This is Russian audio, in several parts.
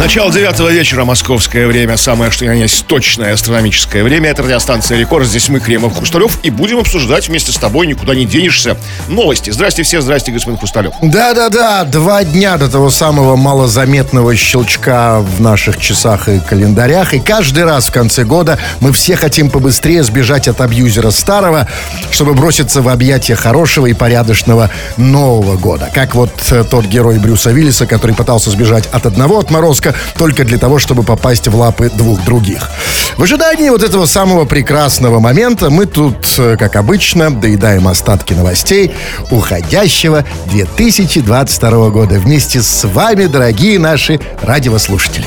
Начало девятого вечера, московское время, самое что ни на есть точное астрономическое время. Это радиостанция «Рекорд». Здесь мы, Кремов Хрусталев, и будем обсуждать вместе с тобой, никуда не денешься, новости. Здрасте все, здрасте, господин Хрусталев. Да-да-да, два дня до того самого малозаметного щелчка в наших часах и календарях. И каждый раз в конце года мы все хотим побыстрее сбежать от абьюзера старого, чтобы броситься в объятия хорошего и порядочного Нового года. Как вот э, тот герой Брюса Виллиса, который пытался сбежать от одного отморозка, только для того, чтобы попасть в лапы двух других. В ожидании вот этого самого прекрасного момента мы тут, э, как обычно, доедаем остатки новостей уходящего 2022 года. Вместе с вами, дорогие наши радиослушатели.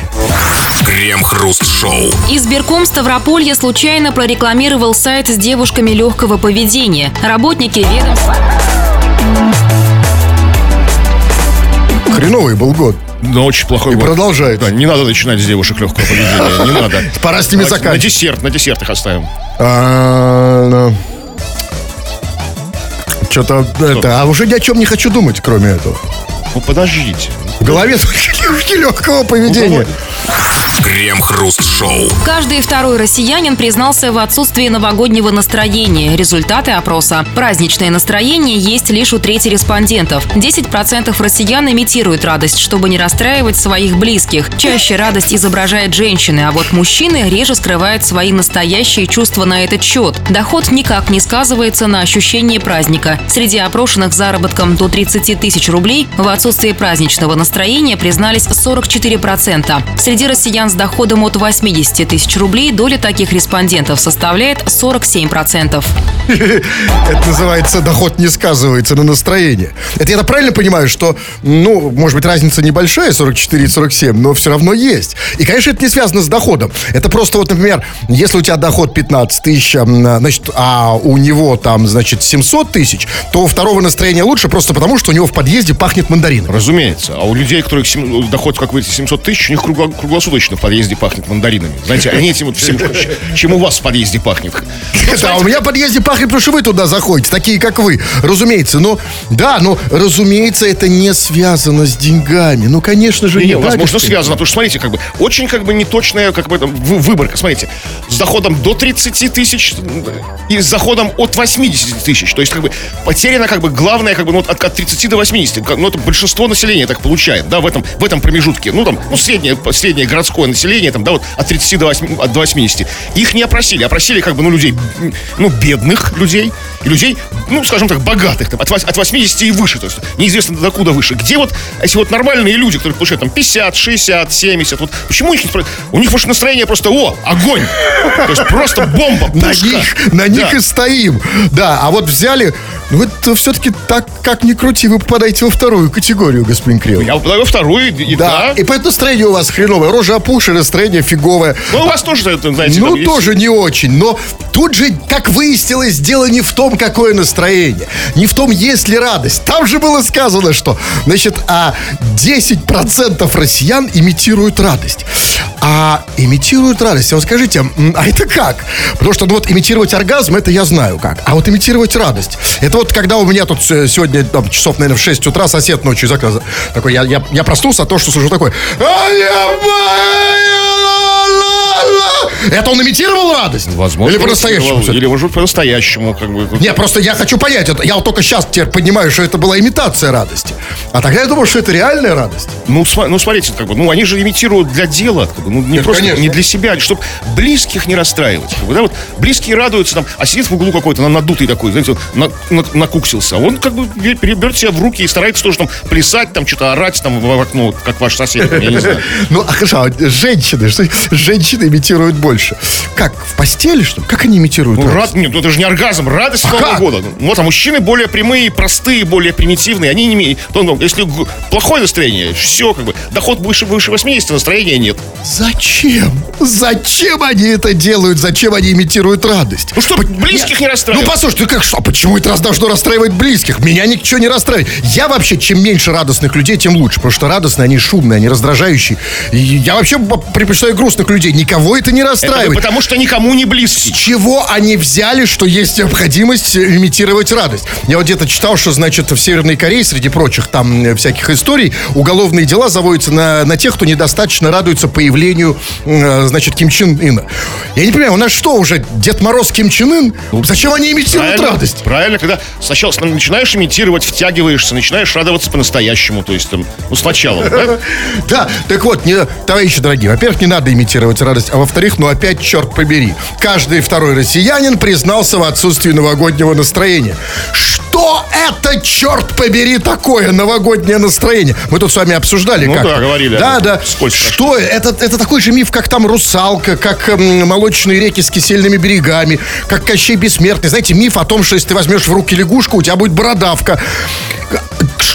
Крем-хруст-шоу. Избирком Ставрополья случайно прорекламировал сайт с девушками легкого поведения. Работники ведомства... Хреновый был год. Но очень плохой И год. продолжает. Да, не надо начинать с девушек легкого поведения, не надо. Пора с ними Давайте На заканчивать. десерт, на десерт их оставим. Что-то это, а уже ни о чем не хочу думать, кроме этого. Ну, подождите. В голове только легкого поведения. Крем-хруст-шоу. Каждый второй россиянин признался в отсутствии новогоднего настроения. Результаты опроса. Праздничное настроение есть лишь у трети респондентов. 10% россиян имитируют радость, чтобы не расстраивать своих близких. Чаще радость изображает женщины, а вот мужчины реже скрывают свои настоящие чувства на этот счет. Доход никак не сказывается на ощущении праздника. Среди опрошенных заработком до 30 тысяч рублей в отсутствии праздничного настроения признались 44%. Среди россиян с доходом от 80 тысяч рублей доля таких респондентов составляет 47%. Это называется доход не сказывается на настроение. Это я правильно понимаю, что, ну, может быть, разница небольшая, 44 и 47, но все равно есть. И, конечно, это не связано с доходом. Это просто вот, например, если у тебя доход 15 тысяч, м, значит, а у него там, значит, 700 тысяч, то у второго настроение лучше просто потому, что у него в подъезде пахнет мандарином. Разумеется. А у людей, у которых доход, как вы говорите, 700 тысяч, у них кругло- круглосуточно в подъезде пахнет мандаринами. Знаете, они этим вот всем, чем у вас в подъезде пахнет. Да, у меня в подъезде пахнет, потому что вы туда заходите, такие как вы, разумеется. Но, да, но, разумеется, это не связано с деньгами. Ну, конечно же, Не, не. возможно, связано. Потому что, смотрите, как бы, очень как бы неточная как бы, там, вы- выборка. Смотрите, с доходом до 30 тысяч и с доходом от 80 тысяч. То есть, как бы, потеряно, как бы, главное, как бы, ну, от, от 30 до 80. Как- Ну, это большинство населения так получает, да, в этом, в этом промежутке. Ну, там, ну, среднее, среднее городское население, там, да, вот от 30 до, 8, от- до 80. Их не опросили. Опросили, как бы, ну, людей, ну, бедных людей и людей, ну, скажем так, богатых, там, от, от 80 и выше. То есть, неизвестно докуда выше. Где вот эти вот нормальные люди, которые получают там 50, 60, 70, вот почему их не спрашивают? У них, может, настроение просто, о, огонь! То есть просто бомба, На пушка. них, на них Да. и стоим. Да, а вот взяли, ну это все-таки так, как ни крути, вы попадаете во вторую категорию, господин Крил. Я попадаю во вторую, и, и Да, да. и поэтому настроение у вас хреновое. Рожа опухшая, настроение фиговое. Ну, у вас тоже, это, знаете, Ну, есть- тоже не очень. Но тут же, как выяснилось, дело не в том, какое настроение. Не в том, есть ли радость. Там же было сказано, что, значит, а 10% россиян имитируют радость. А имитируют радость. А вот скажите, а это как? Потому что, ну вот, имитировать оргазм, это я знаю как. А вот имитировать радость. Это вот когда у меня тут э, сегодня, там, часов, наверное, в 6 утра сосед ночью заказ... Такой, я, я, я проснулся, а то, что слышу такой... «А Это он имитировал радость? Возможно, Или по-настоящему? Или, может, по-настоящему, как бы. Не, просто я хочу понять, это, я вот только сейчас теперь понимаю, что это была имитация радости. А тогда я думал, что это реальная радость. Ну, сма- ну, смотрите, как бы, ну, они же имитируют для дела, как бы, ну, не Нет, просто конечно. не для себя, чтобы близких не расстраивать. Как бы, да, вот близкие радуются там, а сидит в углу какой-то на- надутый такой, знаете, на, на- накуксился. Он как бы бе- берет себя в руки и старается тоже там плясать, там что-то орать там в окно, как ваш сосед, там, я не знаю. Ну, а хорошо, а женщины, что женщины имитируют больше? Как, в постели, что ли? Как они имитируют Ну, радость? рад, нет, ну, это же не оргазм, радость А Нового года. Ну, Вот, а мужчины более прямые, простые, более примитивные. Они не имеют... ну, если плохое настроение, все, как бы, доход выше, выше 80, настроения нет. Зачем? Зачем они это делают? Зачем они имитируют радость? Ну, чтобы близких не расстраивать. Ну, послушай, ты как что? Почему это раз должно расстраивать близких? Меня ничего не расстраивает. Я вообще, чем меньше радостных людей, тем лучше. Потому что радостные, они шумные, они раздражающие. И я вообще предпочитаю грустных людей. Никого это не Это расстраивает. потому что никому не С близкий. чего они взяли, что есть необходимость э, имитировать радость? Я вот где-то читал, что, значит, в Северной Корее, среди прочих, там м, всяких историй, уголовные дела заводятся на, на тех, кто недостаточно радуется появлению, э, значит, Ким Чен Ына. Я не понимаю, у нас что уже, Дед Мороз Ким Чен Ын? Зачем они имитируют Правильно, радость? правильно, когда сначала с- начинаешь имитировать, втягиваешься, начинаешь радоваться по-настоящему, то есть там, ну, сначала, да? Да, так вот, товарищи дорогие, во-первых, не надо имитировать радость, а во-вторых, ну опять, черт побери, каждый второй россиянин признался в отсутствии новогоднего настроения. Что это, черт побери, такое новогоднее настроение? Мы тут с вами обсуждали Ну как да, говорили Да, да. этом. Скользко Что это? Это такой же миф, как там русалка, как м, молочные реки с кисельными берегами, как Кощей Бессмертный. Знаете, миф о том, что если ты возьмешь в руки лягушку, у тебя будет бородавка.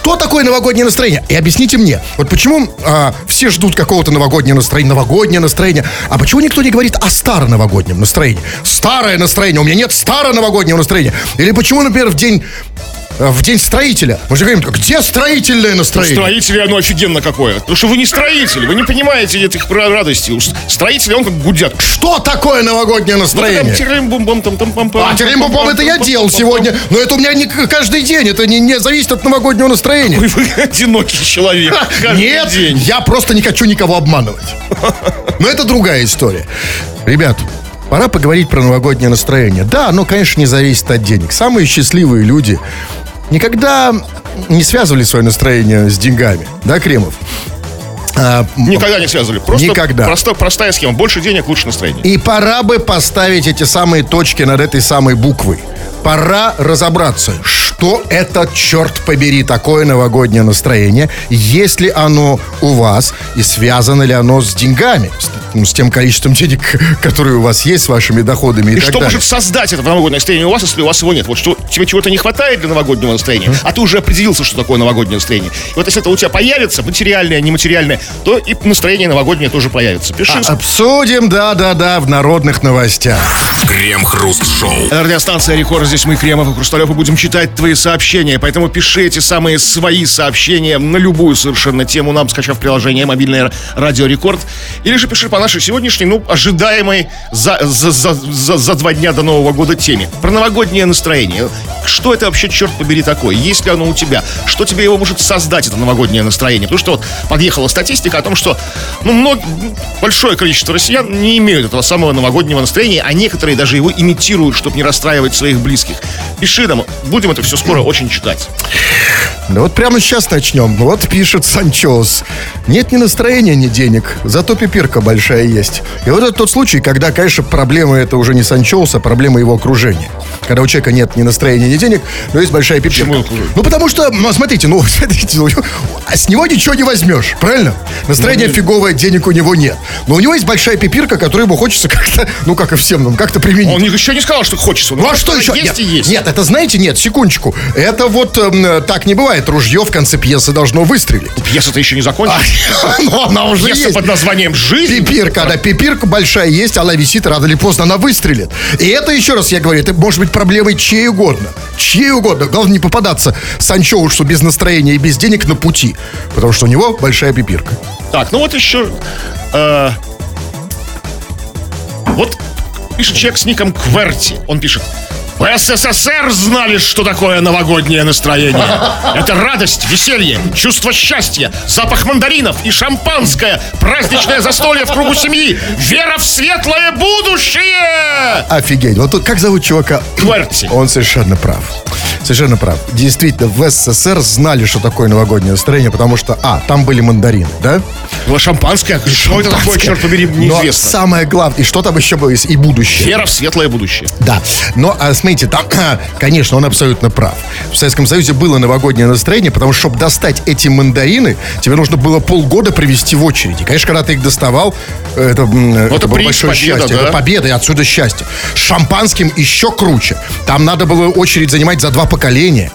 Что такое новогоднее настроение? И объясните мне, вот почему а, все ждут какого-то новогоднего настроения, новогоднее настроение, а почему никто не говорит о старом новогоднем настроении? Старое настроение, у меня нет старого новогоднего настроения. Или почему, например, в день в день строителя. Мы же говорим, где строительное настроение? Строители, оно офигенно какое. Потому что вы не строитель, вы не понимаете этих радостей. Строители, он как гудят. Что такое новогоднее Ну, настроение? А терем это я делал сегодня, но это у меня не каждый день, это не, не зависит от новогоднего настроения. Вы, вы одинокий человек. Нет, день. я просто не хочу никого обманывать. Но это другая история. Ребят, пора поговорить про новогоднее настроение. Да, оно, конечно, не зависит от денег. Самые счастливые люди никогда не связывали свое настроение с деньгами. Да, Кремов? А, Никогда не связывали. Просто Никогда. Просто, простая схема. Больше денег, лучше настроение. И пора бы поставить эти самые точки над этой самой буквой. Пора разобраться, что это, черт побери, такое новогоднее настроение, есть ли оно у вас и связано ли оно с деньгами, с, ну, с тем количеством денег, которые у вас есть, с вашими доходами и, И так что далее. может создать это новогоднее настроение у вас, если у вас его нет? Вот что тебе чего-то не хватает для новогоднего настроения, а ты уже определился, что такое новогоднее настроение. И вот если это у тебя появится, материальное, нематериальное, то и настроение новогоднее тоже появится. Пиши. А, Обсудим, да-да-да, в народных новостях. Крем-хруст-шоу. Радиостанция Рекорд, здесь мы, Кремов и Хрусталев, и будем читать твои сообщения. Поэтому пиши эти самые свои сообщения на любую совершенно тему, нам скачав приложение «Мобильное радио Рекорд». Или же пиши по нашей сегодняшней, ну, ожидаемой за, за, за, за, за два дня до Нового года теме. Про новогоднее настроение. Что это вообще, черт побери, такое? Есть ли оно у тебя? Что тебе его может создать, это новогоднее настроение? Потому что вот подъехала статистика о том, что ну, много, большое количество россиян не имеют этого самого новогоднего настроения, а некоторые даже его имитируют, чтобы не расстраивать своих близких. Пиши нам, будем это все скоро очень читать. Да вот прямо сейчас начнем. Вот пишет Санчос. Нет ни настроения, ни денег, зато пипирка большая есть. И вот это тот случай, когда, конечно, проблема это уже не Санчоус, а проблема его окружения. Когда у человека нет ни настроения, ни денег, но есть большая пипирка. Почему? Ну, потому что, ну, смотрите, ну, смотрите, ну, а с него ничего не возьмешь, правильно? Настроение фиговое, денег у него нет. Но у него есть большая пипирка, которую ему хочется как-то, ну, как и всем нам, как-то применить. Он еще не сказал, что хочется. Ну а что еще? Есть нет, и есть. нет, это знаете, нет, секундочку. Это вот эм, так не бывает. Ружье в конце пьесы должно выстрелить. Пьеса-то еще не закончилась. Но она уже Пьеса есть. под названием «Жизнь». Пипирка, да, пипирка большая есть, она висит, рано или поздно она выстрелит. И это, еще раз я говорю, это может быть проблемой чьей угодно. Чьей угодно. Главное не попадаться Санчоу, что без настроения и без денег на пути. Потому что у него большая пипирка. Так, ну вот еще... э, вот пишет человек с ником Кверти. Он пишет... В СССР знали, что такое новогоднее настроение. Это радость, веселье, чувство счастья, запах мандаринов и шампанское, праздничное застолье в кругу семьи, вера в светлое будущее. Офигеть. Вот тут как зовут чувака? Кверти. Он совершенно прав. Совершенно прав. Действительно, в СССР знали, что такое новогоднее настроение, потому что, а, там были мандарины, да? Было шампанское. Что это такое, черт побери, Но неизвестно. самое главное, и что там еще было, и будущее. Вера в светлое будущее. Да, но, а, смотрите, там, конечно, он абсолютно прав. В Советском Союзе было новогоднее настроение, потому что, чтобы достать эти мандарины, тебе нужно было полгода привести в очереди. Конечно, когда ты их доставал, это, м, это, это было большое победа, счастье. да? Это победа, и отсюда счастье. Шампанским еще круче. Там надо было очередь занимать за два поколения.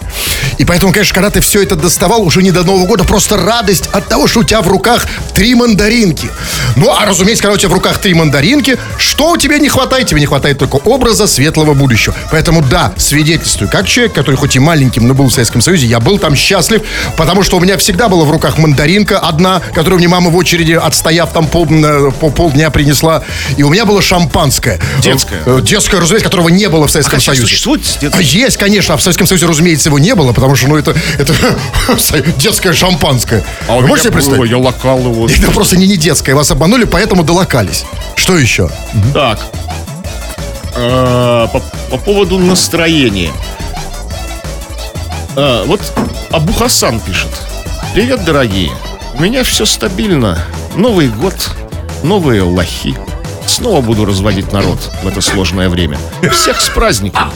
И поэтому, конечно, когда ты все это доставал, уже не до Нового года, просто радость от того, что у тебя в руках три мандаринки. Ну, а разумеется, когда у тебя в руках три мандаринки, что у тебя не хватает? Тебе не хватает только образа светлого будущего. Поэтому, да, свидетельствую, как человек, который хоть и маленьким, но был в Советском Союзе, я был там счастлив, потому что у меня всегда была в руках мандаринка одна, которую мне мама в очереди, отстояв там пол, э, по- полдня, принесла. И у меня было шампанское. Детское. Э, Детское, разумеется, которого не было в Советском А Союзе. существует? А Есть, конечно. А в Советском Советском Союзе, разумеется, его не было, потому что, ну, это, это детское шампанское. А у Вы можете себе было, представить? я локал его. Это просто не, не детское, вас обманули, поэтому долокались. Что еще? Так. А, По, по поводу настроения. А, вот Абу Хасан пишет. Привет, дорогие. У меня все стабильно. Новый год, новые лохи. Снова буду разводить народ в это сложное время. Всех с праздником.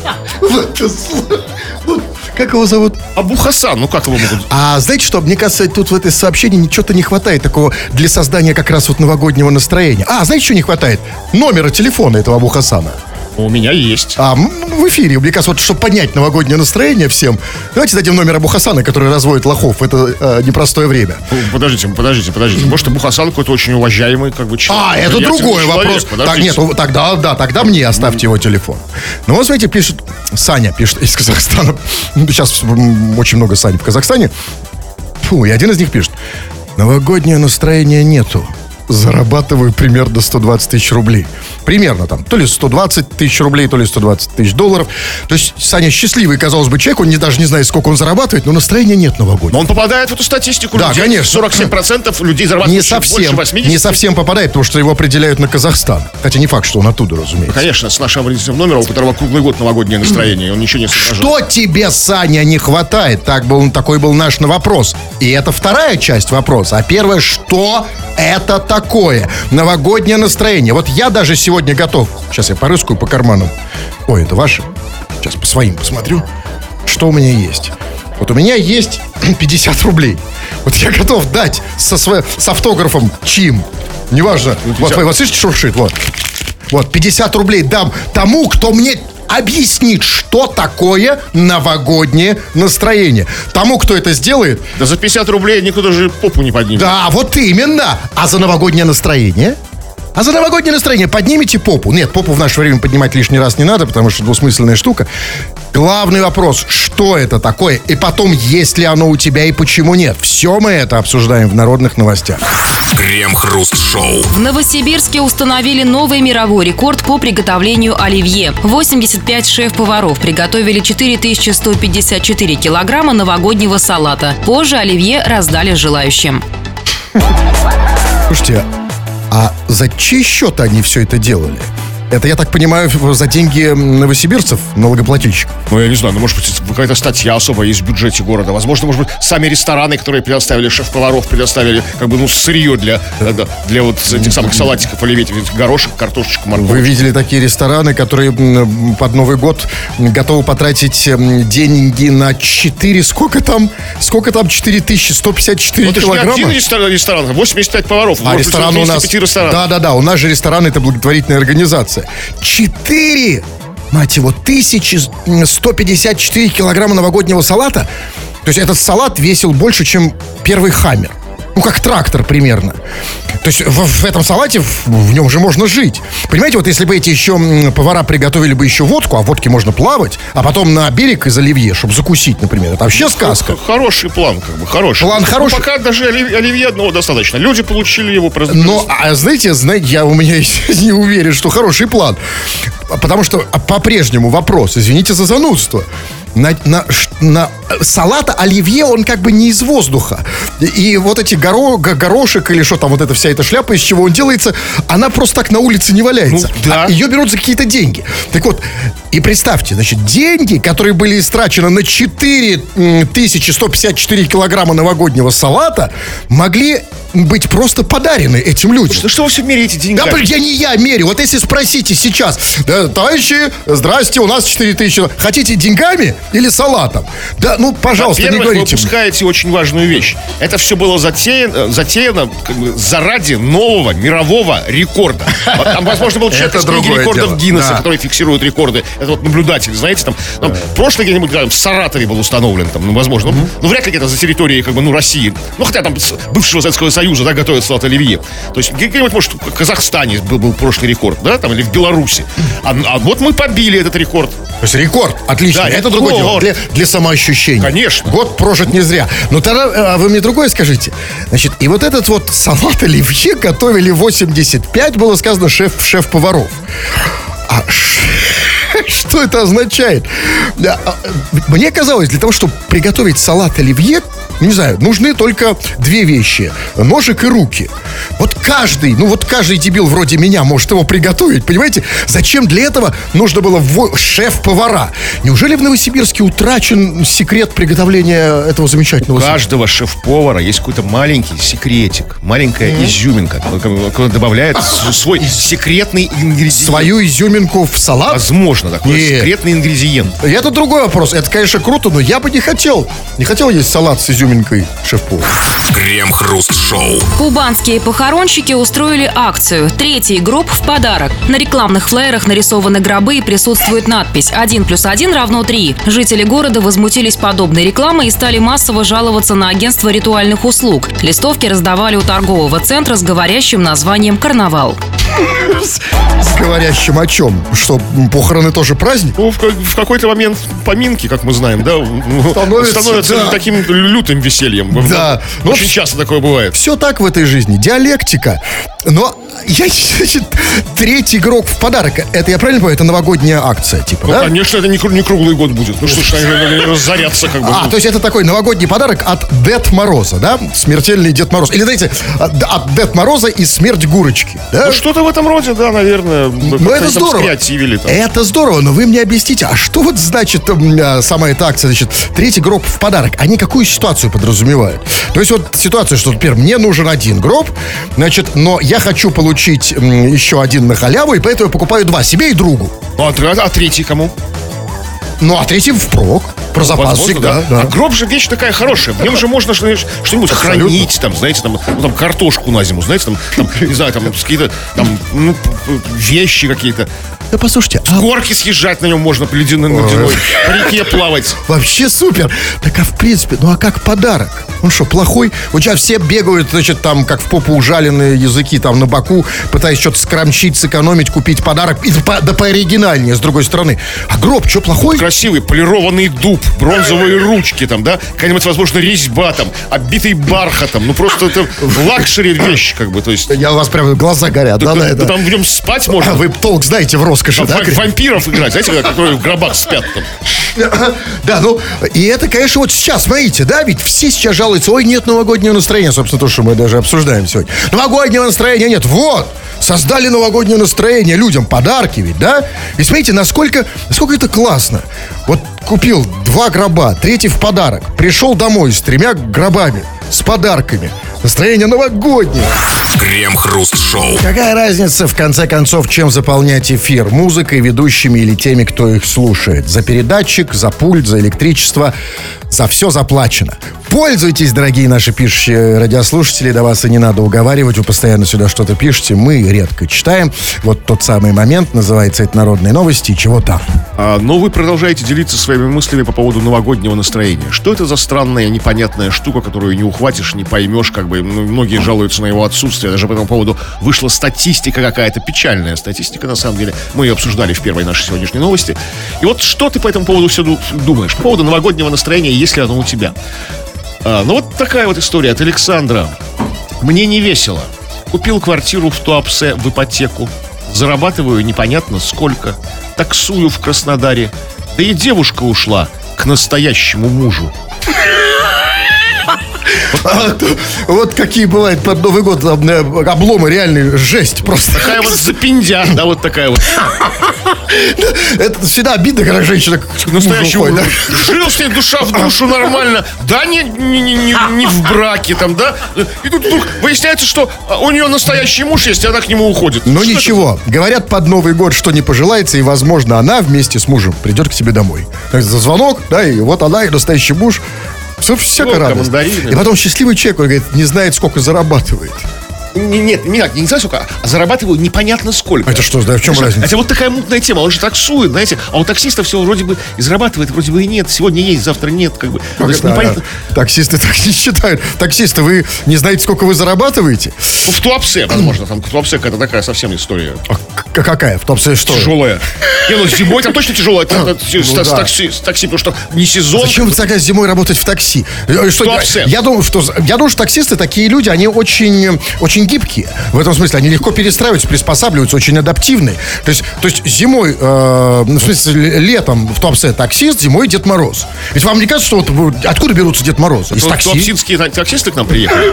Как его зовут? Абу Хасан, ну как его могут... А знаете что, мне кажется, тут в этой сообщении ничего-то не хватает такого для создания как раз вот новогоднего настроения. А, знаете, что не хватает? Номера телефона этого Абу Хасана. У меня есть. А, в эфире, кажется, вот чтобы поднять новогоднее настроение всем, давайте дадим номер Абу Хасана, который разводит лохов это э, непростое время. Подождите, подождите, подождите. Может, Абу Хасан какой-то очень уважаемый как бы человек. А, это другой человек. вопрос. Так, Подождите. нет, ну, тогда, да, тогда мне оставьте его телефон. Ну, вот смотрите, пишет, Саня пишет из Казахстана. Ну, Сейчас очень много Сани в Казахстане. Фу, и один из них пишет, новогоднее настроения нету. Зарабатываю примерно 120 тысяч рублей. Примерно там. То ли 120 тысяч рублей, то ли 120 тысяч долларов. То есть Саня счастливый, казалось бы, человек. Он не, даже не знает, сколько он зарабатывает, но настроения нет новогоднего. Но он попадает в эту статистику. Да, людей. конечно. 47% людей Не зарабатывают совсем, больше 80. не совсем попадает, потому что его определяют на Казахстан. Хотя не факт, что он оттуда, разумеется. Конечно, с нашего абонентского номера, у которого круглый год новогоднее настроение, он ничего не соображает. Что тебе, Саня, не хватает? Так был, такой был наш на вопрос. И это вторая часть вопроса. А первая, что это такое? Новогоднее настроение. Вот я даже сегодня готов. Сейчас я порыскаю по карманам. Ой, это ваше? Сейчас по своим посмотрю. Что у меня есть? Вот у меня есть 50 рублей. Вот я готов дать со, сво- с автографом чьим. Неважно. Вот, вот слышите, шуршит? Вот. Вот, 50 рублей дам тому, кто мне объяснит, что такое новогоднее настроение. Тому, кто это сделает, Да за 50 рублей никуда же попу не поднимет. да, вот именно. А за новогоднее настроение? А за новогоднее настроение поднимите попу. Нет, попу в наше время поднимать лишний раз не надо, потому что двусмысленная штука. Главный вопрос, что это такое? И потом, есть ли оно у тебя и почему нет? Все мы это обсуждаем в народных новостях. Крем-хруст-шоу. В Новосибирске установили новый мировой рекорд по приготовлению оливье. 85 шеф-поваров приготовили 4154 килограмма новогоднего салата. Позже оливье раздали желающим. Слушайте, а за чей счет они все это делали? Это, я так понимаю, за деньги новосибирцев, налогоплательщиков. Ну, я не знаю, ну, может быть, какая-то статья особая есть в бюджете города. Возможно, может быть, сами рестораны, которые предоставили шеф-поваров, предоставили, как бы, ну, сырье для, для, для вот этих самых салатиков, оливье, ведь горошек, картошечку, морковь. Вы видели такие рестораны, которые под Новый год готовы потратить деньги на 4, сколько там? Сколько там? 4154 Ну, это же не килограмма? один ресторан, ресторан, 85 поваров. А ресторан у нас... 205 ресторанов. Да, да, да. У нас же ресторан это благотворительная организация. Четыре, мать его, 1154 килограмма новогоднего салата. То есть этот салат весил больше, чем первый хаммер. Ну, как трактор примерно. То есть в, в этом салате, в, в нем же можно жить. Понимаете, вот если бы эти еще повара приготовили бы еще водку, а в водке можно плавать, а потом на берег из оливье, чтобы закусить, например, это вообще сказка. Х- Хороший план, как бы, хороший. План Ну, хороший. пока даже оливье, оливье одного достаточно. Люди получили его просто. Но, а знаете, знаете, я у меня не уверен, что хороший план. Потому что а, по-прежнему вопрос, извините за занудство. На, на, на салата оливье, он как бы не из воздуха. И, вот эти горо, го- горошек или что там, вот эта вся эта шляпа, из чего он делается, она просто так на улице не валяется. Ну, да. А ее берут за какие-то деньги. Так вот, и представьте, значит, деньги, которые были истрачены на 4154 килограмма новогоднего салата, могли быть просто подарены этим людям. Ну что вы все меряете Да, деньгами? блин, я не я мерю. Вот если спросите сейчас, да, товарищи, здрасте, у нас 4 тысячи. Хотите деньгами или салатом? Да, ну, пожалуйста, не Во-первых, вы говорите. мне. упускаете очень важную вещь. Это все было затеяно, затеяно как бы, заради нового мирового рекорда. Там, возможно, был человек Это из книги рекордов дело. Гиннесса, Да. который фиксирует рекорды. Это вот наблюдатель, знаете, там, там прошлый где-нибудь там, в Саратове был установлен, там, ну, возможно. Ну, ну, вряд ли где-то за территорией, как бы, ну, России. Ну, хотя там бывшего Советского Союза, да, готовят салат оливье. То есть где-нибудь, может, в Казахстане был, был прошлый рекорд, да, там, или в Беларуси. А, а вот мы побили этот рекорд. То есть рекорд, отлично. Да, это другое дело. рекорд. Для, для самоощущения. Конечно. Год прожит не зря. Но тогда а, вы мне другое скажите. Значит, и вот этот вот салат оливье готовили 85, было сказано, шеф, шеф-поваров. А Что это означает? А, Мне казалось, для того, чтобы приготовить салат оливье, не знаю, нужны только две вещи. Ножик и руки. Вот каждый, ну вот каждый дебил вроде меня может его приготовить, понимаете? Зачем для этого нужно было во- шеф-повара? Неужели в Новосибирске утрачен секрет приготовления этого замечательного У салата? каждого шеф-повара есть какой-то маленький секретик, маленькая изюминка, который добавляет с- свой секретный ингредиент. Свою изюминку в салат? Возможно, такой Нет. секретный ингредиент. И Это другой вопрос. Это, конечно, круто, но я бы не хотел. Не хотел есть салат с изюминкой шеф-повар. Крем-хруст-шоу. Кубанские похоронщики устроили акцию «Третий гроб в подарок». На рекламных флеерах нарисованы гробы и присутствует надпись «1 плюс 1 равно 3». Жители города возмутились подобной рекламой и стали массово жаловаться на агентство ритуальных услуг. Листовки раздавали у торгового центра с говорящим названием «Карнавал». С говорящим о чем? Что, похороны тоже праздник? Ну, в, в какой-то момент поминки, как мы знаем, да, Становится, становятся да. таким лютым весельем. Да. Очень часто такое бывает. Все так в этой жизни. Диалектика. Но я, значит, третий игрок в подарок. Это, я правильно понимаю, это новогодняя акция, типа, Ну, да? конечно, это не, не круглый год будет. Ну что ж, они разорятся как бы. А, то есть это такой новогодний подарок от Дед Мороза, да? Смертельный Дед Мороз. Или, знаете, от, от Дед Мороза и смерть Гурочки, да? Ну, что-то в этом роде, да, наверное. Ну, это здорово. Это здорово, но вы мне объясните, а что вот значит а, сама эта акция, значит, третий гроб в подарок? Они какую ситуацию подразумевают? То есть вот ситуация, что, например, мне нужен один гроб, значит, но я хочу получить еще один на халяву, и поэтому я покупаю два, себе и другу. Ну, а, а третий кому? Ну, а третий впрок. Про запас Возможно, всегда, да. да. А гроб же вещь такая хорошая. В нем же можно что- что-нибудь хранить, там, знаете, там, ну, там картошку на зиму, знаете, там, там, не знаю, там какие-то там ну, вещи какие-то. Да послушайте, а Горки съезжать на нем можно ледяной, ледяной, по реке плавать. Вообще супер. Так а в принципе, ну а как подарок? Он что, плохой? Вот сейчас все бегают, значит, там, как в попу ужаленные языки, там, на боку, пытаясь что-то скромчить, сэкономить, купить подарок. И по- да пооригинальнее, с другой стороны. А гроб, что, плохой? Красивый полированный дуб, бронзовые ручки там, да, какая-нибудь, возможно, резьба там, оббитый бархатом. Ну, просто это luxury вещь, как бы, то есть... Я у вас прям глаза горят, да, да, да, там в нем спать А можно. вы толк знаете в роскоши, да? ва- вампиров играть, знаете, которые в гробах спят там. Да, ну, и это, конечно, вот сейчас, смотрите, да, ведь все сейчас жалуются, ой, нет новогоднего настроения, собственно, то, что мы даже обсуждаем сегодня. Новогоднего настроения нет, вот, создали новогоднее настроение людям, подарки ведь, да? И смотрите, насколько, насколько это классно. Вот купил два гроба, третий в подарок, пришел домой с тремя гробами, с подарками. Настроение новогоднее. Крем-хруст-шоу. Какая разница, в конце концов, чем заполнять эфир? Музыкой, ведущими или теми, кто их слушает? За передатчик, за пульт, за электричество. За все заплачено. Пользуйтесь, дорогие наши пишущие радиослушатели. До вас и не надо уговаривать. Вы постоянно сюда что-то пишете. Мы редко читаем. Вот тот самый момент. Называется это «Народные новости». И чего там? А, но вы продолжаете делиться своими мыслями по поводу новогоднего настроения. Что это за странная, непонятная штука, которую не ухватишь, не поймешь, как бы ну, многие жалуются на его отсутствие. Даже по этому поводу вышла статистика какая-то, печальная статистика, на самом деле. Мы ее обсуждали в первой нашей сегодняшней новости. И вот что ты по этому поводу все ду- думаешь? По поводу новогоднего настроения, если оно у тебя? А, ну вот такая вот история от Александра. Мне не весело. Купил квартиру в Туапсе в ипотеку. Зарабатываю непонятно сколько. Таксую в Краснодаре. Да и девушка ушла к настоящему мужу. А, Вот какие бывают под Новый год э, обломы, реальные, жесть просто. Такая вот запиндя, да, вот такая вот. Это всегда обидно, когда женщина да? Жил с ней душа в душу нормально. Да, не, не, не, не- в браке там, да. И тут вдруг выясняется, что а, у нее настоящий муж есть, и она к нему уходит. Но Что это? ничего, говорят под Новый год, что не пожелается, и, возможно, она вместе с мужем придет к тебе домой. За звонок, да, и вот она, и настоящий муж. Все, радость. мандарины. И потом счастливый человек, он говорит, не знает, сколько зарабатывает. Не- Нет, не так, не знаю сколько, а зарабатываю непонятно сколько. Это что, да, в чем Слушай, разница? Это вот такая мутная тема, он же таксует, знаете, а у таксиста все вроде бы и зарабатывает, вроде бы и нет, сегодня есть, завтра нет, как бы. Как есть это, непонятно. а, Таксисты так не считают. Таксисты, вы не знаете, сколько вы зарабатываете? Ну, в Туапсе, возможно, там в Туапсе это такая совсем история А какая? В топсе что? тяжелая. Не, ну зимой там точно тяжелая, с, Ну с такси, такси, потому что не сезон. Зачем вы тогда зимой работать в такси? Э, Что, Туапсе. я, думаю, что, я думаю, что таксисты, такие люди, они очень, очень гибкие. В этом смысле они легко перестраиваются, приспосабливаются, очень адаптивные. То есть, то есть зимой, э, в смысле, летом в Туапсе таксист, зимой Дед Мороз. Ведь вам не кажется, что вот откуда берутся Дед Мороз? Из Вот такси? туапсинские та- таксисты к нам приехали.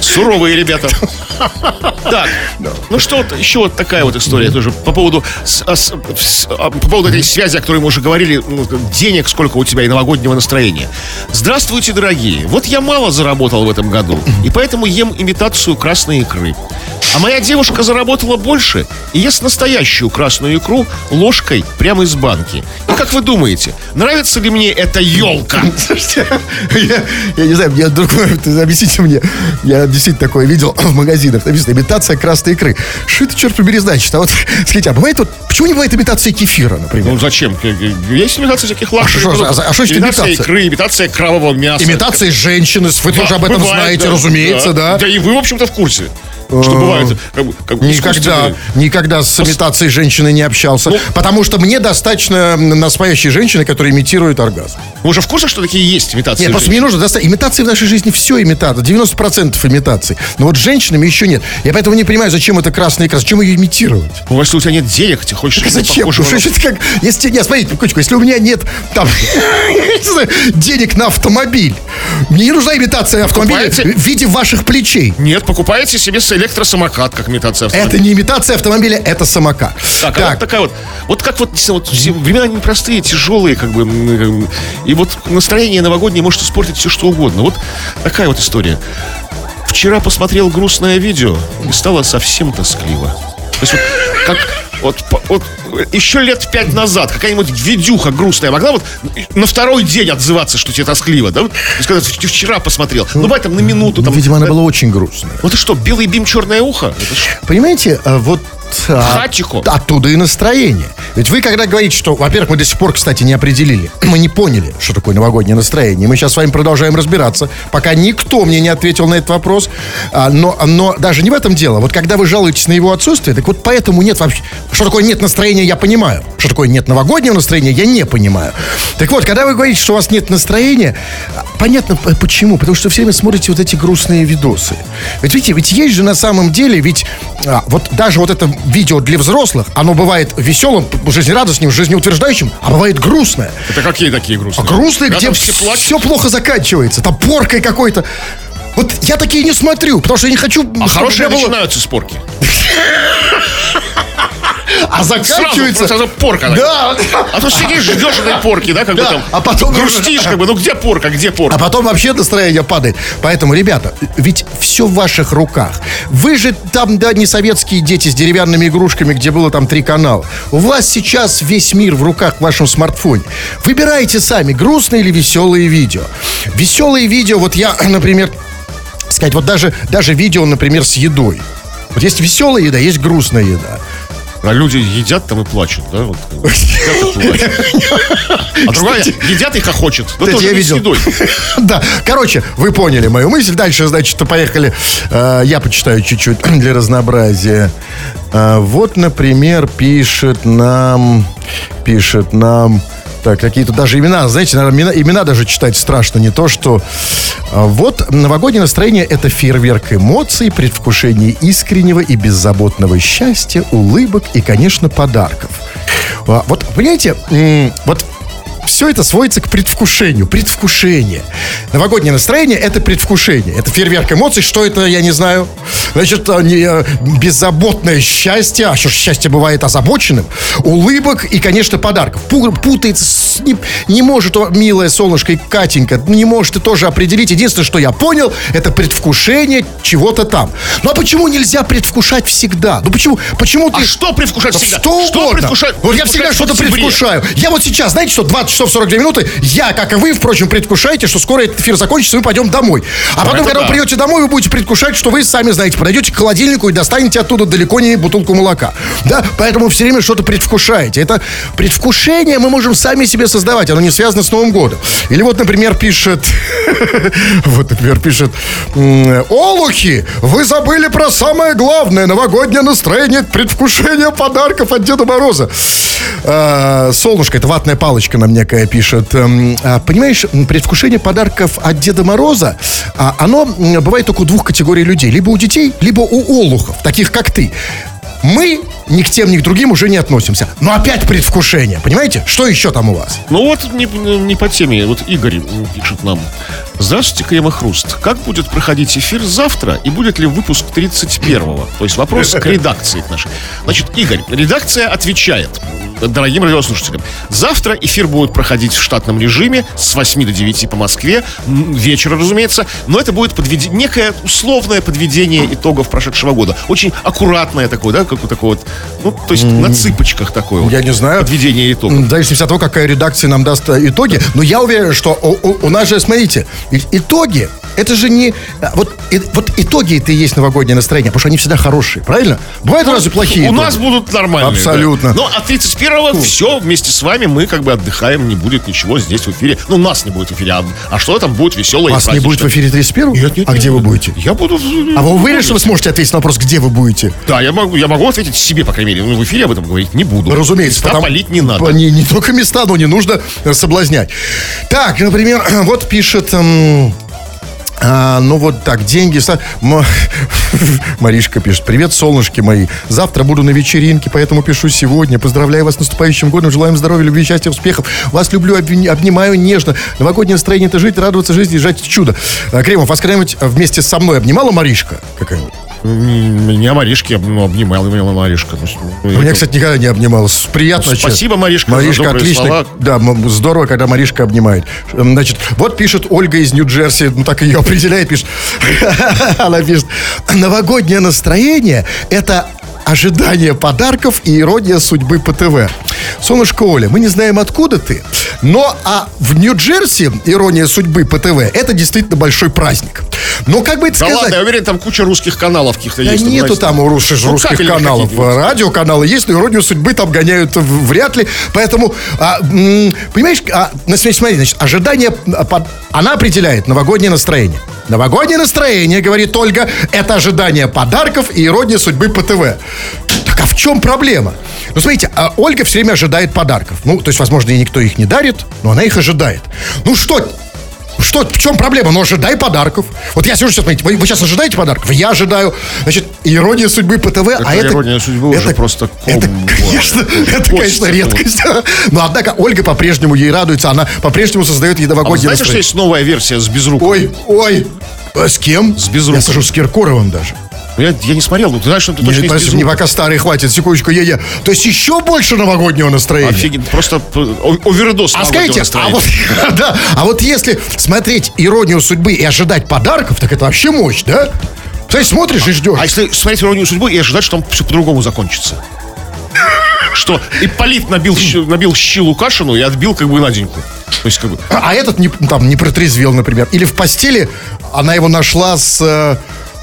Суровые ребята. Так, ну что, вот еще вот такая вот история тоже по поводу, а, а, по поводу этой связи, о которой мы уже говорили, ну, денег, сколько у тебя и новогоднего настроения. Здравствуйте, дорогие. Вот я мало заработал в этом году, и поэтому ем имитацию красной икры. А моя девушка заработала больше и ест настоящую красную икру ложкой прямо из банки. И как вы думаете, нравится ли мне эта елка? Я, я не знаю, мне вдруг, ты объясните мне, я действительно такое видел в магазинах, написано имитация красной икры. Что это, черт побери, значит? А вот, скажите, а бывает вот, почему не бывает имитация кефира, например? Ну зачем? Есть имитация всяких luxury что, продуктов. а- а что значит имитация имитация? икры, имитация кровавого мяса. Имитация женщины, вы Да, тоже об этом бывает, знаете, да, разумеется, да. Да и вы, в общем-то, в курсе. Что бывает как бы, как бы Никогда, никогда с имитацией женщины не общался. Ну- потому что мне достаточно настоящей женщины, которая имитирует оргазм. Вы уже в курсе, что такие есть имитации? Нет, просто мне нужно достать. Имитации в нашей жизни все имитация. 90% имитаций. Но вот женщинами еще нет. Я поэтому не понимаю, зачем это красная икра, зачем ее имитировать? Ну, если у тебя нет денег, ты хочешь... быть Зачем? Потому на- как... Если, нет, смотрите, Кучку, если у меня нет там, денег на автомобиль, мне не нужна имитация автомобиля Покупаете? в виде ваших плечей. Нет, покупаете себе с электросамокат, как имитация автомобиля. Это не имитация автомобиля, это самокат. Так, а вот такая вот, вот как вот, вот времена непростые, тяжелые, как бы, и вот настроение новогоднее может испортить все что угодно. Вот такая вот история. Вчера посмотрел грустное видео и стало совсем тоскливо. То есть вот как вот, вот еще лет пять назад какая-нибудь видюха грустная могла вот на второй день отзываться, что тебе тоскливо, да? Вот, ты вчера посмотрел, ну, бывает там на минуту. Там, Видимо, она да. была очень грустная. Ну это что, белый бим, черное ухо? Понимаете, а, вот... а, Хатико. Оттуда и настроение. Ведь вы когда говорите, что, во-первых, мы до сих пор, кстати, не определили, мы не поняли, что такое новогоднее настроение. Мы сейчас с вами продолжаем разбираться, пока никто мне не ответил на этот вопрос. А, но, но даже не в этом дело. Вот когда вы жалуетесь на его отсутствие, так вот поэтому нет вообще... Что такое нет настроения, я понимаю. Что такое нет новогоднего настроения, я не понимаю. Так вот, когда вы говорите, что у вас нет настроения, понятно почему. Потому что все время смотрите вот эти грустные видосы. Ведь видите, ведь есть же на самом деле, ведь а, вот даже вот это видео для взрослых, оно бывает веселым, жизнерадостным, жизнеутверждающим, а бывает грустное. Это какие такие А грустные? грустные, Когда где все плачут? все плохо заканчивается, там поркой какой-то. Вот я такие не смотрю, потому что я не хочу... А хорошие было- начинаются спорки. А Сразу, заканчивается... сразу порка. Да, А то сидишь, ждешь этой порки, да, как бы Да, там. а потом грустишь, как бы, ну где порка, где А порка? потом вообще настроение падает. Поэтому, ребята, ведь все в ваших руках. Вы же там, да, не советские дети с деревянными игрушками, где было там три канала. У вас сейчас весь мир в руках в вашем смартфоне. Выбирайте сами, грустные или веселые видео. Веселые видео, вот я, например, сказать, вот даже, даже видео, например, с едой. Вот есть веселая еда, есть грустная еда. А люди едят там и плачут, да? Вот, едят и плачут. А другая едят и хохочет. Ну, Кстати, я видел. Да, короче, вы поняли мою мысль. Дальше, значит, поехали. Э, Я почитаю чуть-чуть для разнообразия. Э, Вот, например, пишет нам... Пишет нам... Так, какие-то даже имена, знаете, наверное, имена, имена даже читать страшно, не то, что... А, Вот новогоднее настроение – это фейерверк эмоций, предвкушение искреннего и беззаботного счастья, улыбок и, конечно, подарков. А, Вот, понимаете, вот все это сводится к предвкушению. Предвкушение. Новогоднее настроение – это предвкушение. Это фейерверк эмоций. Что это, я не знаю. Значит, а, а, беззаботное счастье. А что счастье бывает озабоченным? Улыбок и, конечно, подарков. Пу- Путается, с- не, не может, милая солнышко и Катенька, не может и тоже определить. Единственное, что я понял, это предвкушение чего-то там. Ну а почему нельзя предвкушать всегда? Ну почему, почему А ты... что предвкушать Да всегда? Что, угодно. предвкушать? Вот я всегда предвкушать что-то предвкушаю. Я вот сейчас, знаете что, 20 часов 42 минуты, я, как и вы, впрочем, предвкушаете, что скоро этот эфир закончится, и мы пойдем домой. А потом, это когда да. вы придете домой, вы будете предвкушать, что вы сами знаете, подойдете к холодильнику и достанете оттуда далеко не бутылку молока. Да, поэтому все время что-то предвкушаете. Это предвкушение мы можем сами себе создавать, оно не связано с Новым годом. Или вот, например, пишет... Вот, например, пишет... Олухи, вы забыли про самое главное. Новогоднее настроение, предвкушение подарков от Деда Мороза. А, Солнышко, это ватная палочка на мне такая пишет. эм, а, Понимаешь, предвкушение подарков от Деда Мороза, а, оно бывает только у двух категорий людей. Либо у детей, либо у олухов, таких как ты. Мы ни к тем, ни к другим уже не относимся. Но опять предвкушение, понимаете? Что еще там у вас? Ну вот не, не по теме. Вот Игорь пишет нам. Здравствуйте, Крем и Хруст. Как будет проходить эфир завтра и будет ли выпуск 31-го? То есть вопрос к редакции нашей. Значит, Игорь, редакция отвечает дорогим радиослушателям. Завтра эфир будет проходить в штатном режиме с 8 до 9 по Москве, м, вечера, разумеется, но это будет подведи- некое условное подведение итогов прошедшего года. Очень аккуратное такое, да, как вот такое вот, ну, то есть на цыпочках такое вот. Я не знаю. Подведение итогов. В зависимости от того, какая редакция нам даст э, итоги. Но я уверен, что у, у- у нас же, смотрите, итоги, это же не... а, Вот, и- вот итоги это и есть новогоднее настроение, потому что они всегда хорошие, правильно? Бывают разве плохие У итоги? нас будут нормальные. Абсолютно. да. Но от 31-го все вместе с вами мы как бы отдыхаем, не будет ничего здесь в эфире. Ну, нас не будет в эфире, а, а что там будет веселое Вас не будет в эфире 31 Нет, нет, А нет, где вы нет. будете? Я буду... А вы уверены, что вы сможете ответить на вопрос, где вы будете? Да, я могу, я могу ответить себе, по крайней мере. Но в эфире об этом говорить не буду. Разумеется. Места потому- палить не надо. Не, не только места, но не нужно э, соблазнять. Так, например, вот пишет... эм, а, ну вот так, деньги... Маришка пишет. Привет, солнышки мои. Завтра буду на вечеринке, поэтому пишу сегодня. Поздравляю вас с наступающим годом. Желаем здоровья, любви, счастья, успехов. Вас люблю, обнимаю нежно. Новогоднее настроение это жить, радоваться жизни, жать чудо. А, Кремов, вас когда-нибудь вместе со мной обнимала Маришка какая-нибудь? Меня Маришки ну, обнимал, обнимала Маришка. Ну, ну, Меня, это- кстати, никогда не обнимал. Приятно. Спасибо, честно. Маришка, за Маришка, добрые отлично. слова. Да, здорово, когда Маришка обнимает. Значит, вот пишет Ольга из Нью-Джерси, ну так ее определяет, пишет. Она пишет, новогоднее настроение – это ожидание подарков и ирония судьбы по ТВ. Солнышко Оля, мы не знаем, откуда ты, но а в Нью-Джерси ирония судьбы по ТВ – это действительно большой праздник. Но как бы это Да сказать... ладно, я уверен, там куча русских каналов каких-то Да есть. нету знаете. там у русских, Ну, русских каналов. Радиоканалы есть, но иронию судьбы там гоняют вряд ли. Поэтому, а, м, понимаешь, а, смотри, значит, ожидание, а, под- она определяет новогоднее настроение. Новогоднее настроение, говорит Ольга, это ожидание подарков и ирония судьбы по ТВ. Так а в чем проблема? Ну, смотрите, а Ольга все время ожидает подарков. Ну, то есть, возможно, ей никто их не дарит, но она их ожидает. Ну, что, что, в чем проблема? Ну, ожидай подарков. Вот я сижу сейчас, смотрите, вы, вы сейчас ожидаете подарков? Я ожидаю, значит, ирония судьбы по ТВ, а это... ирония судьбы уже просто ком Это, конечно, горле. это, конечно, редкость. Но, однако, Ольга по-прежнему ей радуется, она по-прежнему создает ей А вы новогоднее знаете, что есть новая версия с безруком? Ой, ой, а с кем? С Безруковым. Я сажу с Киркоровым даже. Ну, Я, я не смотрел, но ты знаешь, что это точно Не, мне Безруков. пока старый хватит, секундочку, я, я. То есть еще больше новогоднего настроения. Офигенно, просто о- овердос А скажите, а вот, да, а вот если смотреть иронию судьбы и ожидать подарков, так это вообще мощь, да? Ты смотришь и ждешь. А если смотреть иронию судьбы и ожидать, что там все по-другому закончится? Что Ипполит набил, щи- набил щи Лукашину и отбил как бы Наденьку. То есть как бы... А, а этот не, там не протрезвел, например. Или в постели она его нашла с...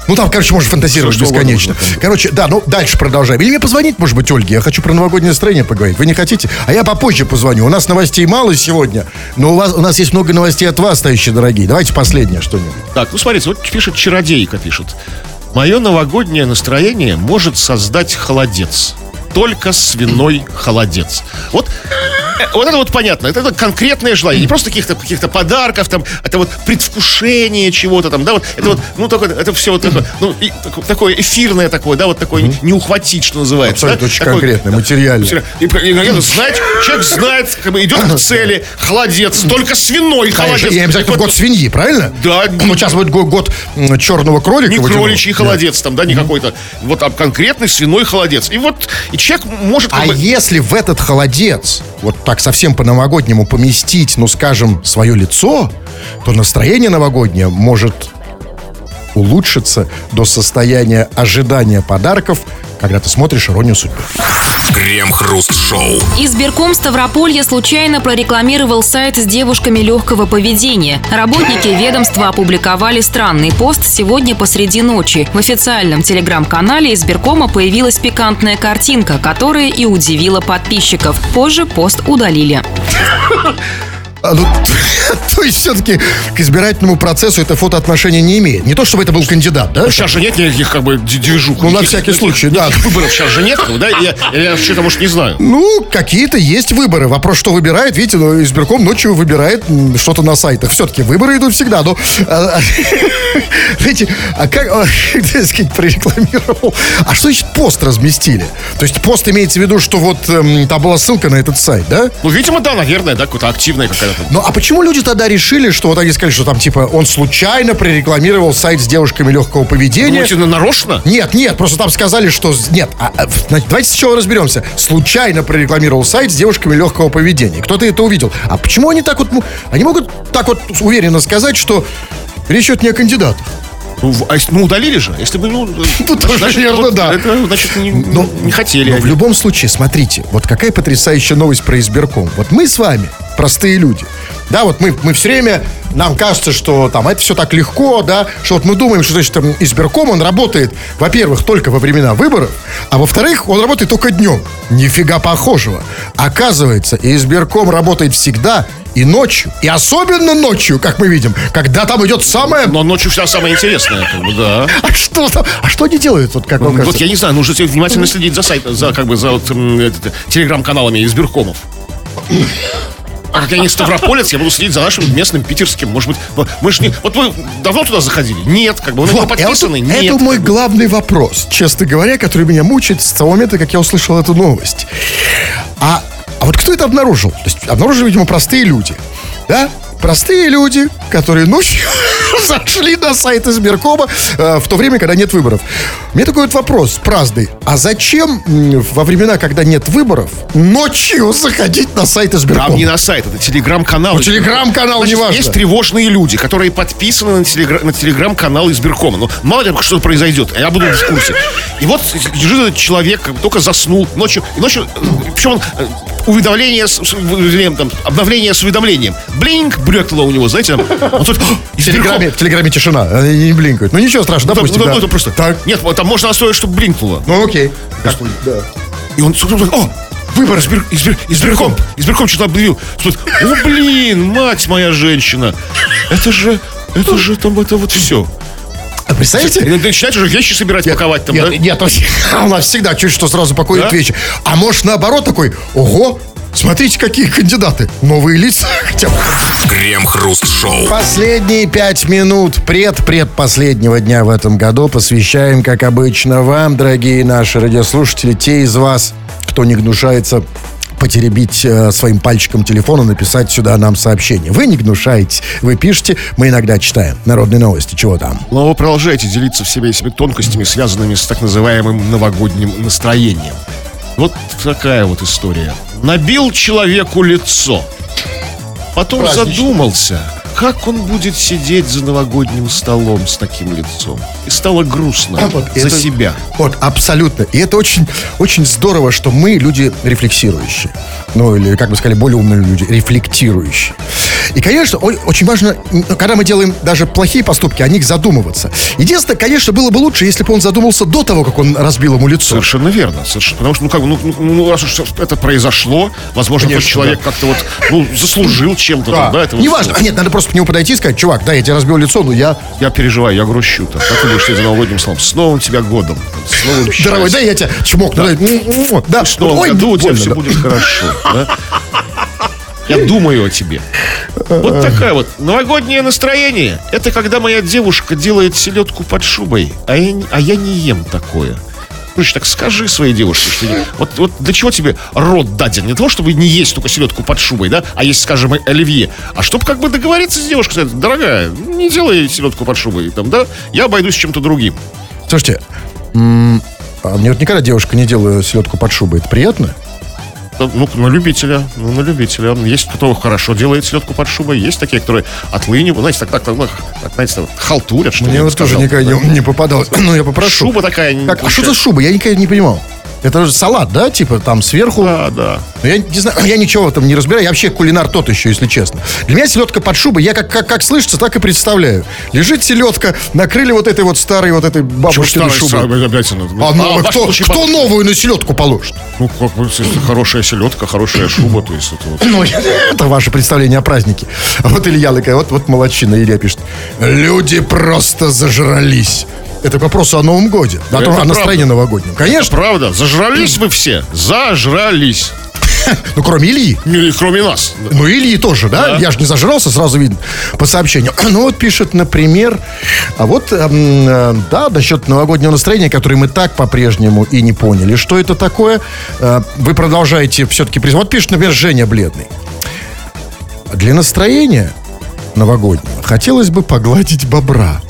Ну, там, короче, можно фантазировать что бесконечно. можно. Короче, да, ну, дальше продолжаем. Или мне позвонить, может быть, Ольге. Я хочу про новогоднее настроение поговорить. Вы не хотите? А я попозже позвоню. У нас новостей мало сегодня, но у, вас, у нас есть много новостей от вас, товарищи дорогие. Давайте последнее что-нибудь. Так, ну смотрите, вот пишет Чародейка, пишет. Мое новогоднее настроение может создать холодец. Только свиной холодец. Вот, э, вот это вот понятно. Это, это конкретное желание. Не просто каких-то каких подарков, там, это вот предвкушение чего-то там, да, вот, это вот, ну, такое, это все вот такое, ну, и тако- такое эфирное такое, да, вот такое, не ухватить, что называется. Абсолютно да? очень Такое, конкретное, да, материальное. И, и, и знать, человек знает, как бы идет к цели, холодец, только свиной Конечно, холодец. и обязательно И год свиньи, правильно? Да. Ну, сейчас будет год, год, черного кролика. Не кроличий холодец там, да, не какой-то. Вот а конкретный свиной холодец. И вот и человек может А бы- если в этот холодец, вот так совсем по-новогоднему поместить, ну, скажем, свое лицо, то настроение новогоднее может улучшиться до состояния ожидания подарков, когда ты смотришь «Иронию судьбы». Крем-хруст-шоу. Избирком Ставрополья случайно прорекламировал сайт с девушками легкого поведения. Работники ведомства опубликовали странный пост сегодня посреди ночи. В официальном телеграм-канале избиркома появилась пикантная картинка, которая и удивила подписчиков. Позже пост удалили. А, ну, то есть все-таки к избирательному процессу это фото отношения не имеет. Не то, чтобы это был кандидат, да? Сейчас же нет никаких как бы движух. Ну, на всякий никаких- случай, да. выборов сейчас же нет, да? Я, я что-то, может, не знаю. Ну, какие-то есть выборы. Вопрос, что выбирает, видите, ну, избирком ночью выбирает что-то на сайтах. Все-таки выборы идут всегда, но... а, а, Знаете, а как, а, так сказать, прорекламировал? А что значит пост разместили? То есть пост имеется в виду, что вот эм, там была ссылка на этот сайт, да? Ну, видимо, да, наверное, да, какая-то активная какая-то. Ну, а почему люди тогда решили, что вот они сказали, что там, типа, он случайно прорекламировал сайт с девушками легкого поведения? Думаете, ну, нарочно? Нет, нет, просто там сказали, что... Нет, а, а, значит, давайте сначала разберемся. Случайно прорекламировал сайт с девушками легкого поведения. Кто-то это увидел. А почему они так вот... Они могут так вот уверенно сказать, что речь идет не о кандидатах. Ну, а ну, удалили же. Если бы, ну, Тут тоже, наверное, вот да. Это, значит, не, Но- не хотели Но они. в любом случае, смотрите, вот какая потрясающая новость про избирком. Вот мы с вами, простые люди, да, вот мы, мы все время, нам кажется, что там это все так легко, да, что вот мы думаем, что, значит, там избирком, он работает, во-первых, только во времена выборов, а во-вторых, он работает только днем. Нифига похожего. Оказывается, избирком работает всегда и ночью, и особенно ночью, как мы видим, когда там идет самое... Но ночью вся самое интересное, как бы, да. А что там? А что они делают, вот как вам Вот кажется? я не знаю, нужно внимательно следить за сайтом, за как бы за вот, этот, телеграм-каналами избиркомов. А как я не ставрополец, я буду следить за нашим местным питерским. Может быть, мы ж не. Вот вы давно туда заходили? Нет, как бы вы Вот, подписаны? Нет. это мой главный вопрос, честно говоря, который меня мучает с того момента, как я услышал эту новость. А, а вот кто это обнаружил? То есть обнаружили, видимо, простые люди. Да? Простые люди, которые ночью зашли на сайт избиркома э, в то время, когда нет выборов. Меня такой вот вопрос праздный. А зачем во времена, когда нет выборов, ночью заходить на сайт избиркома? Там не на сайт, это телеграм-канал. Ну, телеграм-канал, Значит, неважно. Есть тревожные люди, которые подписаны на, телегра- на телеграм-канал избиркома. Ну, мало ли что произойдет, а я буду в курсе. И вот лежит этот человек, только заснул ночью. И ночью, причем он, э, уведомление, с, с- вернее, там, обновление с уведомлением. Блинк, брекнуло у него, знаете, там, он тут, «А, В избирком». телеграме, в телеграме тишина, они не блинкают. Ну ничего страшного, Ну, допустим, ну, да. ну, это просто. Так. Нет, там можно настроить, чтобы блинкнуло. Ну окей. И он, о, выбор, избир, избир, избирком, избирком что-то объявил. О, блин, мать моя женщина. Это же, это же там, это вот все. А представляете? И начинать уже вещи собирать, паковать там, нет, да? нет, у нас всегда чуть что сразу пакуют Да? вещи. А может наоборот такой, ого, смотрите, какие кандидаты. Новые лица хотя бы. Крем-хруст-шоу. Последние пять минут пред-предпоследнего дня в этом году посвящаем, как обычно, вам, дорогие наши радиослушатели, те из вас, кто не гнушается потеребить э, своим пальчиком телефона, написать сюда нам сообщение. Вы не гнушаетесь, вы пишете, мы иногда читаем. Народные новости, чего там? Но вы продолжаете делиться в себе этими тонкостями, связанными с так называемым новогодним настроением. Вот такая вот история. Набил человеку лицо. Потом Празднично. задумался, как он будет сидеть за новогодним столом с таким лицом. И стало грустно А вот за это- себя. Вот, абсолютно. И это очень, очень здорово, что мы люди рефлексирующие. Ну, или, как бы сказали, более умные люди, рефлектирующие. И, конечно, очень важно, когда мы делаем даже плохие поступки, о них задумываться. Единственное, конечно, было бы лучше, если бы он задумался до того, как он разбил ему лицо. Совершенно верно. Совершенно. Потому что, ну, как бы, ну, ну, ну, раз уж это произошло, возможно, Конечно, человек как-то вот, ну, заслужил чем-то, там, да, это вот Неважно. А нет, надо просто к нему подойти и сказать, чувак, да, я тебе разбил лицо, но я... Я переживаю, я грущу. Там, как ты будешь за новогодним столом? С новым тебя годом. С новым Дорогой, да, я тебя чмокну. Да, М-м-м. да. В новом году у тебя все да. будет хорошо. да? Я думаю о тебе. Вот такая вот. Новогоднее настроение. Это когда моя девушка делает селедку под шубой, а я, а я не ем такое. Короче, так скажи своей девушке, что вот, вот для чего тебе рот даден? Не для того, чтобы не есть только селедку под шубой, да, а есть, скажем, оливье, а чтобы как бы договориться с девушкой, сказать, дорогая, не делай селедку под шубой, там, да, я обойдусь чем-то другим. Слушайте, а мне вот никогда девушка не делаю селедку под шубой. Это приятно? Да, Ну, на любителя, ну, на любителя. Есть кто хорошо делает селедку под шубой, есть такие, которые отлынивают, знаете, так, так, так, ну, так, знаете, халтурят, что Мне вот тоже сказал. никогда не, не попадалось. Ну, я попрошу. Шуба такая. Так, а что за шуба? Я никогда не понимал. Это же салат, да? Типа там сверху. Да, да. Ну, Я не знаю, я ничего в этом не разбираю. Я вообще кулинар тот еще, если честно. Для меня селедка под шубой, я как, как, как слышится, так и представляю. Лежит селедка, накрыли вот этой вот старой вот этой бабушкиной шубой. А, ну, а вашем кто, кто новую на селедку положит? Ну, как бы, хорошая селедка, хорошая шуба, то есть это вот... Ну, это ваше представление о празднике. А вот Илья такая, вот, вот молодчина, Илья пишет. Люди просто зажрались. Это к вопросу о Новом годе. О, том- Это о настроении новогоднем. Конечно. Правда, зажрались вы все. Зажрались. Ну, кроме Ильи. Или кроме нас. Ну, Ильи тоже, да? Да. Я же не зажрался, сразу видно по сообщению. Ну, вот пишет, например, а вот, эм, э, да, насчет новогоднего настроения, которое мы так по-прежнему и не поняли. Что это такое? Э, вы продолжаете все-таки... приз- Вот пишет, например, Женя Бледный. Для настроения новогоднего хотелось бы погладить бобра.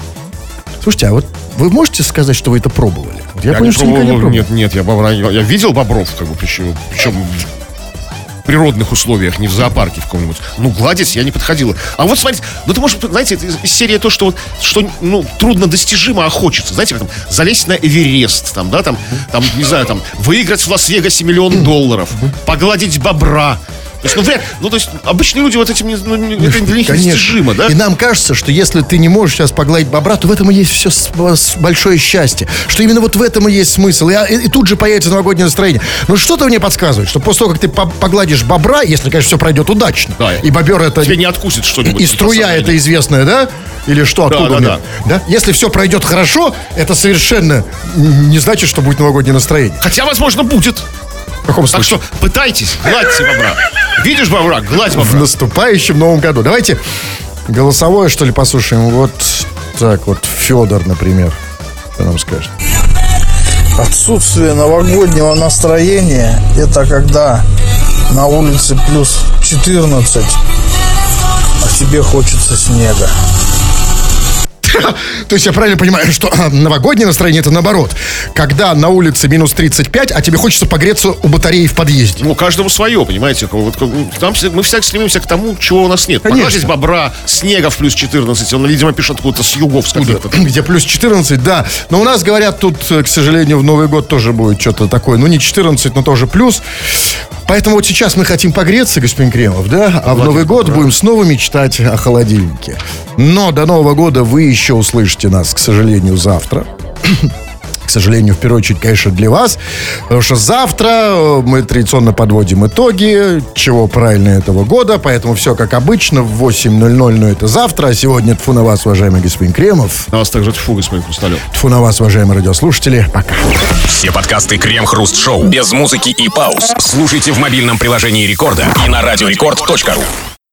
Слушайте, а вот вы можете сказать, что вы это пробовали? Я, Я понял, что никогда не пробовал. Нет, нет, я бобра не- Я видел бобров, как бы, причем, причем в природных условиях, не в зоопарке в каком-нибудь. Ну, гладить я не подходила. А вот смотрите, ну ты можешь, знаете, серии то, что вот, что, ну, трудно достижимо, а хочется. Знаете, как там, залезть на Эверест, там, да, там, там, не знаю, там, выиграть в Лас-Вегасе миллион долларов, погладить бобра. То есть, ну, вряд, ну, то есть, обычные люди вот этим, не- ну, это для них Конечно. да? И нам кажется, что если ты не можешь сейчас погладить бобра, то в этом и есть все большое счастье. Что именно вот в этом и есть смысл. И, а- и- и тут же появится новогоднее настроение. Но что-то мне подсказывает, что после того, как ты по- погладишь бобра, если, конечно, все пройдет удачно, Да. и бобер это... Тебе не откусит что-нибудь. И струя это известная, да? Или что, откуда да, меня? да. да? Если все пройдет хорошо, это совершенно не значит, что будет новогоднее настроение. Хотя, возможно, будет. В каком Так случае? что пытайтесь, гладьте бобра. Видишь бобра, гладь В бобра. наступающем новом году. Давайте голосовое, что ли, послушаем. Вот так вот, Федор, например. Что нам скажет? Отсутствие новогоднего настроения – это когда на улице плюс 14, а тебе хочется снега. То есть я правильно понимаю, что а, новогоднее настроение это наоборот. Когда на улице минус 35, а тебе хочется погреться у батареи в подъезде. Ну, каждому свое, понимаете? Вот, там мы всегда стремимся к тому, чего у нас нет. Погладить бобра, снега в плюс 14. Он, видимо, пишет откуда-то с югов, с. Где плюс 14, да. Но у нас, говорят, тут, э, к сожалению, в Новый год тоже будет что-то такое. Ну, не 14, но тоже плюс. Поэтому вот сейчас мы хотим погреться, господин Кремов, да? А в Новый год будем снова мечтать о холодильнике. Но до Нового года вы еще услышите нас, к сожалению, завтра. К сожалению, в первую очередь, конечно, для вас. Потому что завтра э, мы традиционно подводим итоги, чего правильно этого года. Поэтому все как обычно, в 8.00, но это завтра. А сегодня тфу на вас, уважаемый господин Кремов. На вас также тьфу, господин Хрусталев. Тфу на вас, уважаемые радиослушатели. Пока. Все подкасты Крем-Хруст Шоу без музыки и пауз. Слушайте в мобильном приложении Рекорда и на радиорекорд.ру.